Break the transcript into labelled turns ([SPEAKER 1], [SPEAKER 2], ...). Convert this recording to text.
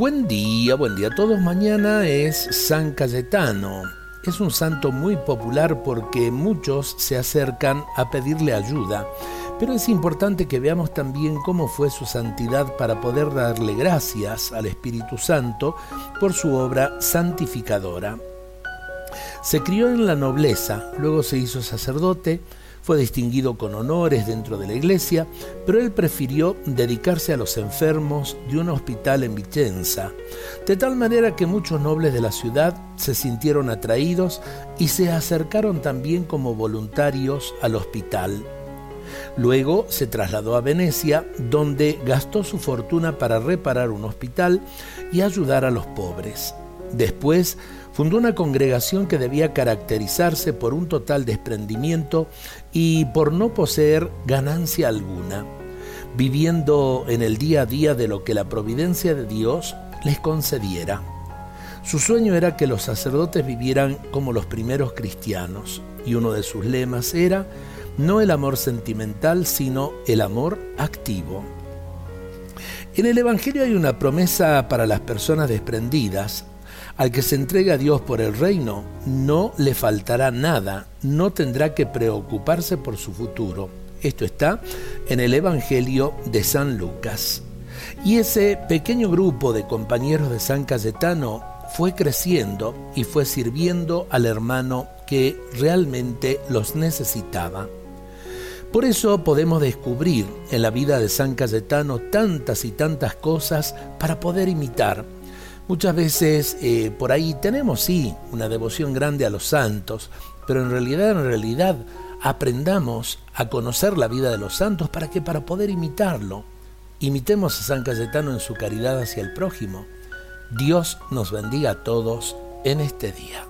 [SPEAKER 1] Buen día, buen día a todos. Mañana es San Cayetano. Es un santo muy popular porque muchos se acercan a pedirle ayuda, pero es importante que veamos también cómo fue su santidad para poder darle gracias al Espíritu Santo por su obra santificadora. Se crió en la nobleza, luego se hizo sacerdote, fue distinguido con honores dentro de la iglesia, pero él prefirió dedicarse a los enfermos de un hospital en Vicenza, de tal manera que muchos nobles de la ciudad se sintieron atraídos y se acercaron también como voluntarios al hospital. Luego se trasladó a Venecia, donde gastó su fortuna para reparar un hospital y ayudar a los pobres. Después fundó una congregación que debía caracterizarse por un total desprendimiento y por no poseer ganancia alguna, viviendo en el día a día de lo que la providencia de Dios les concediera. Su sueño era que los sacerdotes vivieran como los primeros cristianos, y uno de sus lemas era no el amor sentimental, sino el amor activo. En el Evangelio hay una promesa para las personas desprendidas, al que se entrega a Dios por el reino, no le faltará nada, no tendrá que preocuparse por su futuro. Esto está en el Evangelio de San Lucas. Y ese pequeño grupo de compañeros de San Cayetano fue creciendo y fue sirviendo al hermano que realmente los necesitaba. Por eso podemos descubrir en la vida de San Cayetano tantas y tantas cosas para poder imitar Muchas veces eh, por ahí tenemos, sí, una devoción grande a los santos, pero en realidad, en realidad, aprendamos a conocer la vida de los santos para que para poder imitarlo, imitemos a San Cayetano en su caridad hacia el prójimo. Dios nos bendiga a todos en este día.